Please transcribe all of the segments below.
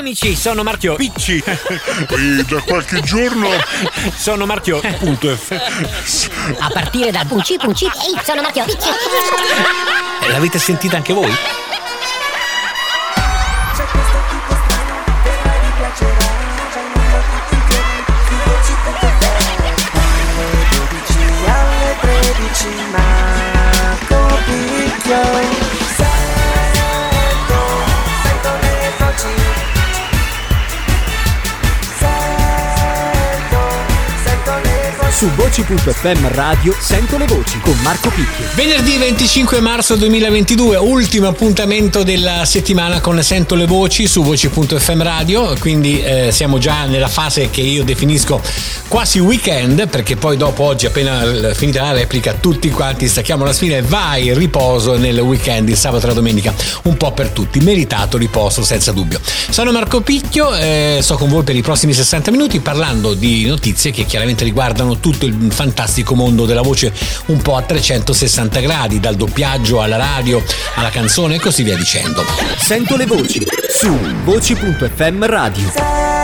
amici, sono Marchio Picci. e da qualche giorno sono Marchio punto F. A partire dal punci punci. Ehi, sono Marchio Picci. L'avete sentita anche voi? Su voci.fm radio sento le voci con Marco Picchio. Venerdì 25 marzo 2022, ultimo appuntamento della settimana con Sento le voci su voci.fm radio, quindi eh, siamo già nella fase che io definisco quasi weekend, perché poi dopo oggi appena finita la replica tutti quanti stacchiamo la spina e vai riposo nel weekend, il sabato e la domenica, un po' per tutti, meritato riposo senza dubbio. Sono Marco Picchio, eh, sto con voi per i prossimi 60 minuti parlando di notizie che chiaramente riguardano tutto il fantastico mondo della voce un po' a 360 gradi, dal doppiaggio alla radio, alla canzone e così via dicendo. Sento le voci su voci.fm radio.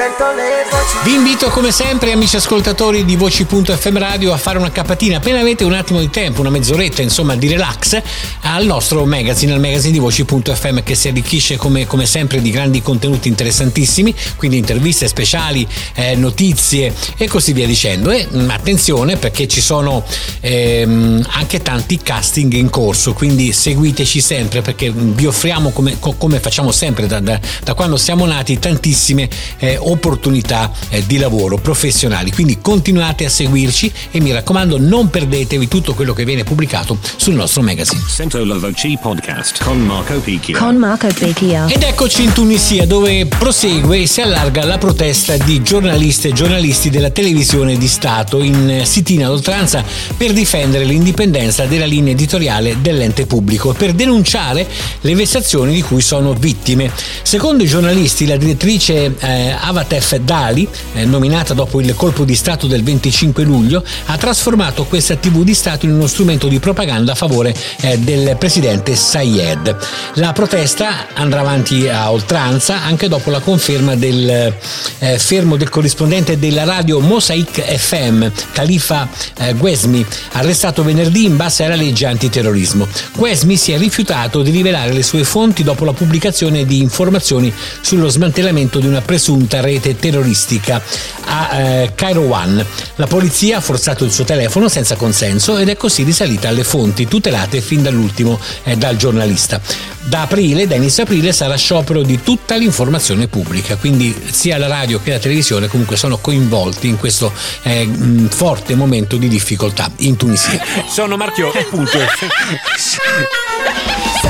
Sento, le voci Vi invito come sempre amici ascoltatori di Voci.fm Radio a fare una capatina appena avete un attimo di tempo, una mezz'oretta insomma di relax al nostro magazine, al magazine di Voci.fm che si arricchisce come, come sempre di grandi contenuti interessantissimi, quindi interviste speciali, eh, notizie e così via dicendo. E mh, attenzione perché ci sono ehm, anche tanti casting in corso, quindi seguiteci sempre perché vi offriamo come, co- come facciamo sempre da, da- da quando siamo nati tantissime eh, opportunità eh, di lavoro professionali. Quindi continuate a seguirci e mi raccomando non perdetevi tutto quello che viene pubblicato sul nostro magazine. Sento la voce podcast con Marco Picchio. Con Marco Picchio. Ed eccoci in Tunisia dove prosegue e si allarga la protesta di giornaliste e giornalisti della televisione di Stato in sitina ad oltranza per difendere l'indipendenza della linea editoriale dell'ente pubblico e per denunciare le vessazioni di cui sono vittime. Secondo i giornalisti la direttrice eh, Avatef Dali, eh, nominata dopo il colpo di Stato del 25 luglio, ha trasformato questa TV di Stato in uno strumento di propaganda a favore eh, del presidente Sayed. La protesta andrà avanti a oltranza anche dopo la conferma del eh, fermo del corrispondente della radio Mosaic FM, Khalifa eh, Guesmi, arrestato venerdì in base alla legge antiterrorismo. Guesmi si è rifiutato di rivelare le sue fonti dopo la pubblicazione di informazioni sullo smantellamento di una presunta rete terroristica a eh, Cairo One. La polizia ha forzato il suo telefono senza consenso ed è così risalita alle fonti tutelate fin dall'ultimo eh, dal giornalista. Da aprile, da inizio aprile, sarà sciopero di tutta l'informazione pubblica, quindi sia la radio che la televisione comunque sono coinvolti in questo eh, mh, forte momento di difficoltà in Tunisia. Sono Marchio punto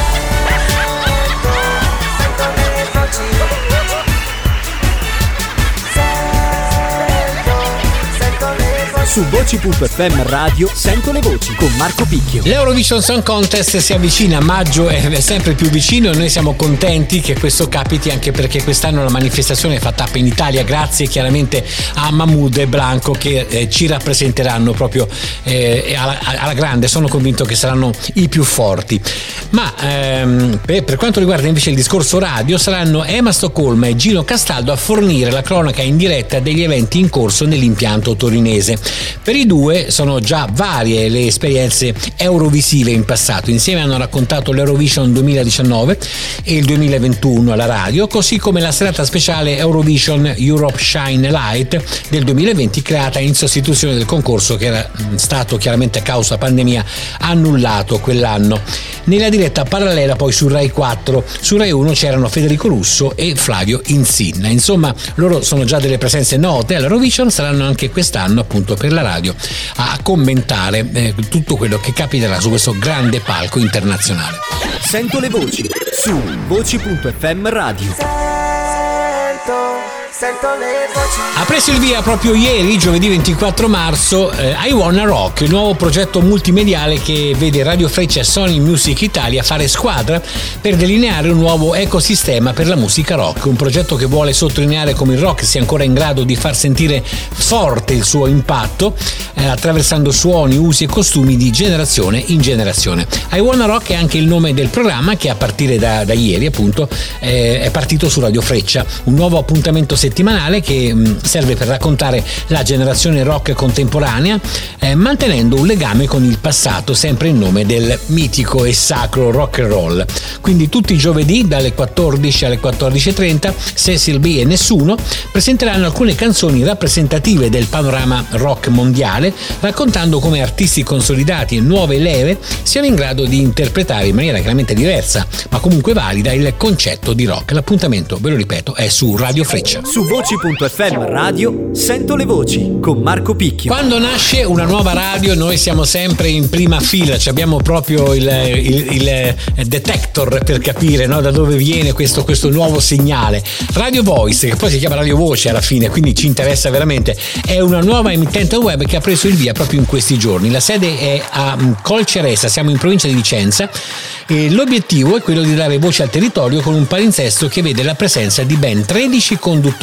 Su voci.fm radio sento le voci con Marco Picchio. L'Eurovision Song Contest si avvicina, maggio è sempre più vicino e noi siamo contenti che questo capiti anche perché quest'anno la manifestazione fa tappa in Italia grazie chiaramente a Mahmoud e Blanco che eh, ci rappresenteranno proprio eh, alla, alla grande, sono convinto che saranno i più forti. Ma ehm, per, per quanto riguarda invece il discorso radio saranno Emma Stoccolma e Gino Castaldo a fornire la cronaca in diretta degli eventi in corso nell'impianto torinese. Per i due sono già varie le esperienze eurovisive in passato, insieme hanno raccontato l'Eurovision 2019 e il 2021 alla radio, così come la serata speciale Eurovision Europe Shine Light del 2020 creata in sostituzione del concorso che era stato chiaramente a causa pandemia annullato quell'anno. Nella diretta parallela poi su Rai 4, su Rai 1 c'erano Federico Russo e Flavio Insinna. Insomma, loro sono già delle presenze note all'Eurovision, saranno anche quest'anno appunto per la radio a commentare eh, tutto quello che capiterà su questo grande palco internazionale. Sento le voci su voci.fm radio. Ha preso il via proprio ieri, giovedì 24 marzo, eh, I Wanna Rock, il nuovo progetto multimediale che vede Radio Freccia e Sony Music Italia fare squadra per delineare un nuovo ecosistema per la musica rock. Un progetto che vuole sottolineare come il rock sia ancora in grado di far sentire forte il suo impatto eh, attraversando suoni, usi e costumi di generazione in generazione. I Wanna Rock è anche il nome del programma che a partire da, da ieri appunto eh, è partito su Radio Freccia, un nuovo appuntamento settimanale che mh, serve per raccontare la generazione rock contemporanea eh, mantenendo un legame con il passato sempre in nome del mitico e sacro rock and roll. Quindi tutti i giovedì dalle 14 alle 14.30 Cecil B e Nessuno presenteranno alcune canzoni rappresentative del panorama rock mondiale raccontando come artisti consolidati e nuove leve siano in grado di interpretare in maniera chiaramente diversa ma comunque valida il concetto di rock. L'appuntamento, ve lo ripeto, è su Radio Freccia. Su voci.fm radio sento le voci con Marco Picchio. Quando nasce una nuova radio noi siamo sempre in prima fila, abbiamo proprio il, il- il, eh, detector per capire no, da dove viene questo, questo nuovo segnale. Radio Voice, che poi si chiama Radio Voce alla fine, quindi ci interessa veramente, è una nuova emittente web che ha preso il via proprio in questi giorni. La sede è a mm, Colceresa, siamo in provincia di Vicenza e l'obiettivo è quello di dare voce al territorio con un palinsesto che vede la presenza di ben 13 conduttori.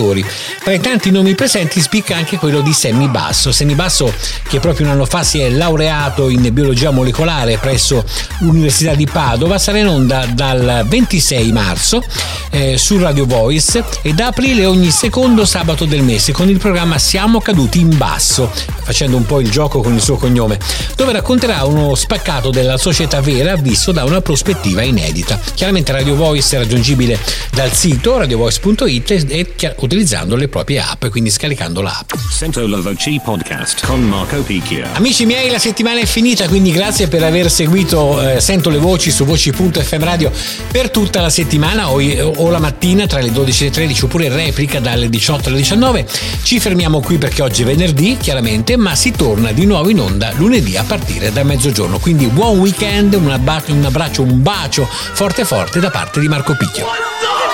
Tra i tanti nomi presenti spicca anche quello di Sammy Basso. Sammy Basso che proprio un anno fa si è laureato in biologia molecolare presso l'Università di Padova, sarà in onda dal 26 marzo eh, su Radio Voice e da aprile ogni secondo sabato del mese con il programma Siamo caduti in basso, facendo un po' il gioco con il suo cognome, dove racconterà uno spaccato della società vera visto da una prospettiva inedita. Chiaramente Radio Voice è raggiungibile dal sito radiovoice.it e, e utilizzando le proprie app, quindi scaricando l'app. Sento la voce podcast con Marco Picchio. Amici miei, la settimana è finita, quindi grazie per aver seguito eh, Sento le voci su voci.fm radio per tutta la settimana o, o la mattina tra le 12 e le 13 oppure replica dalle 18 alle 19. Ci fermiamo qui perché oggi è venerdì, chiaramente, ma si torna di nuovo in onda lunedì a partire da mezzogiorno. Quindi buon weekend, un abbraccio, un, abbraccio, un bacio forte forte da parte di Marco Picchio.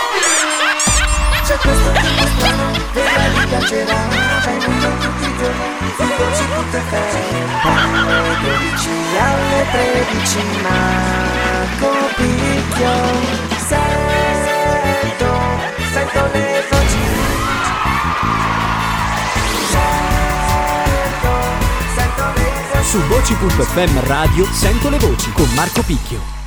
Piacerà onda tutti i giorni, su voci.fm Dalle 12 alle 13 Marco Picchio Sento, sento Sento, sento le voci. Su voci.fm radio sento le voci con Marco Picchio.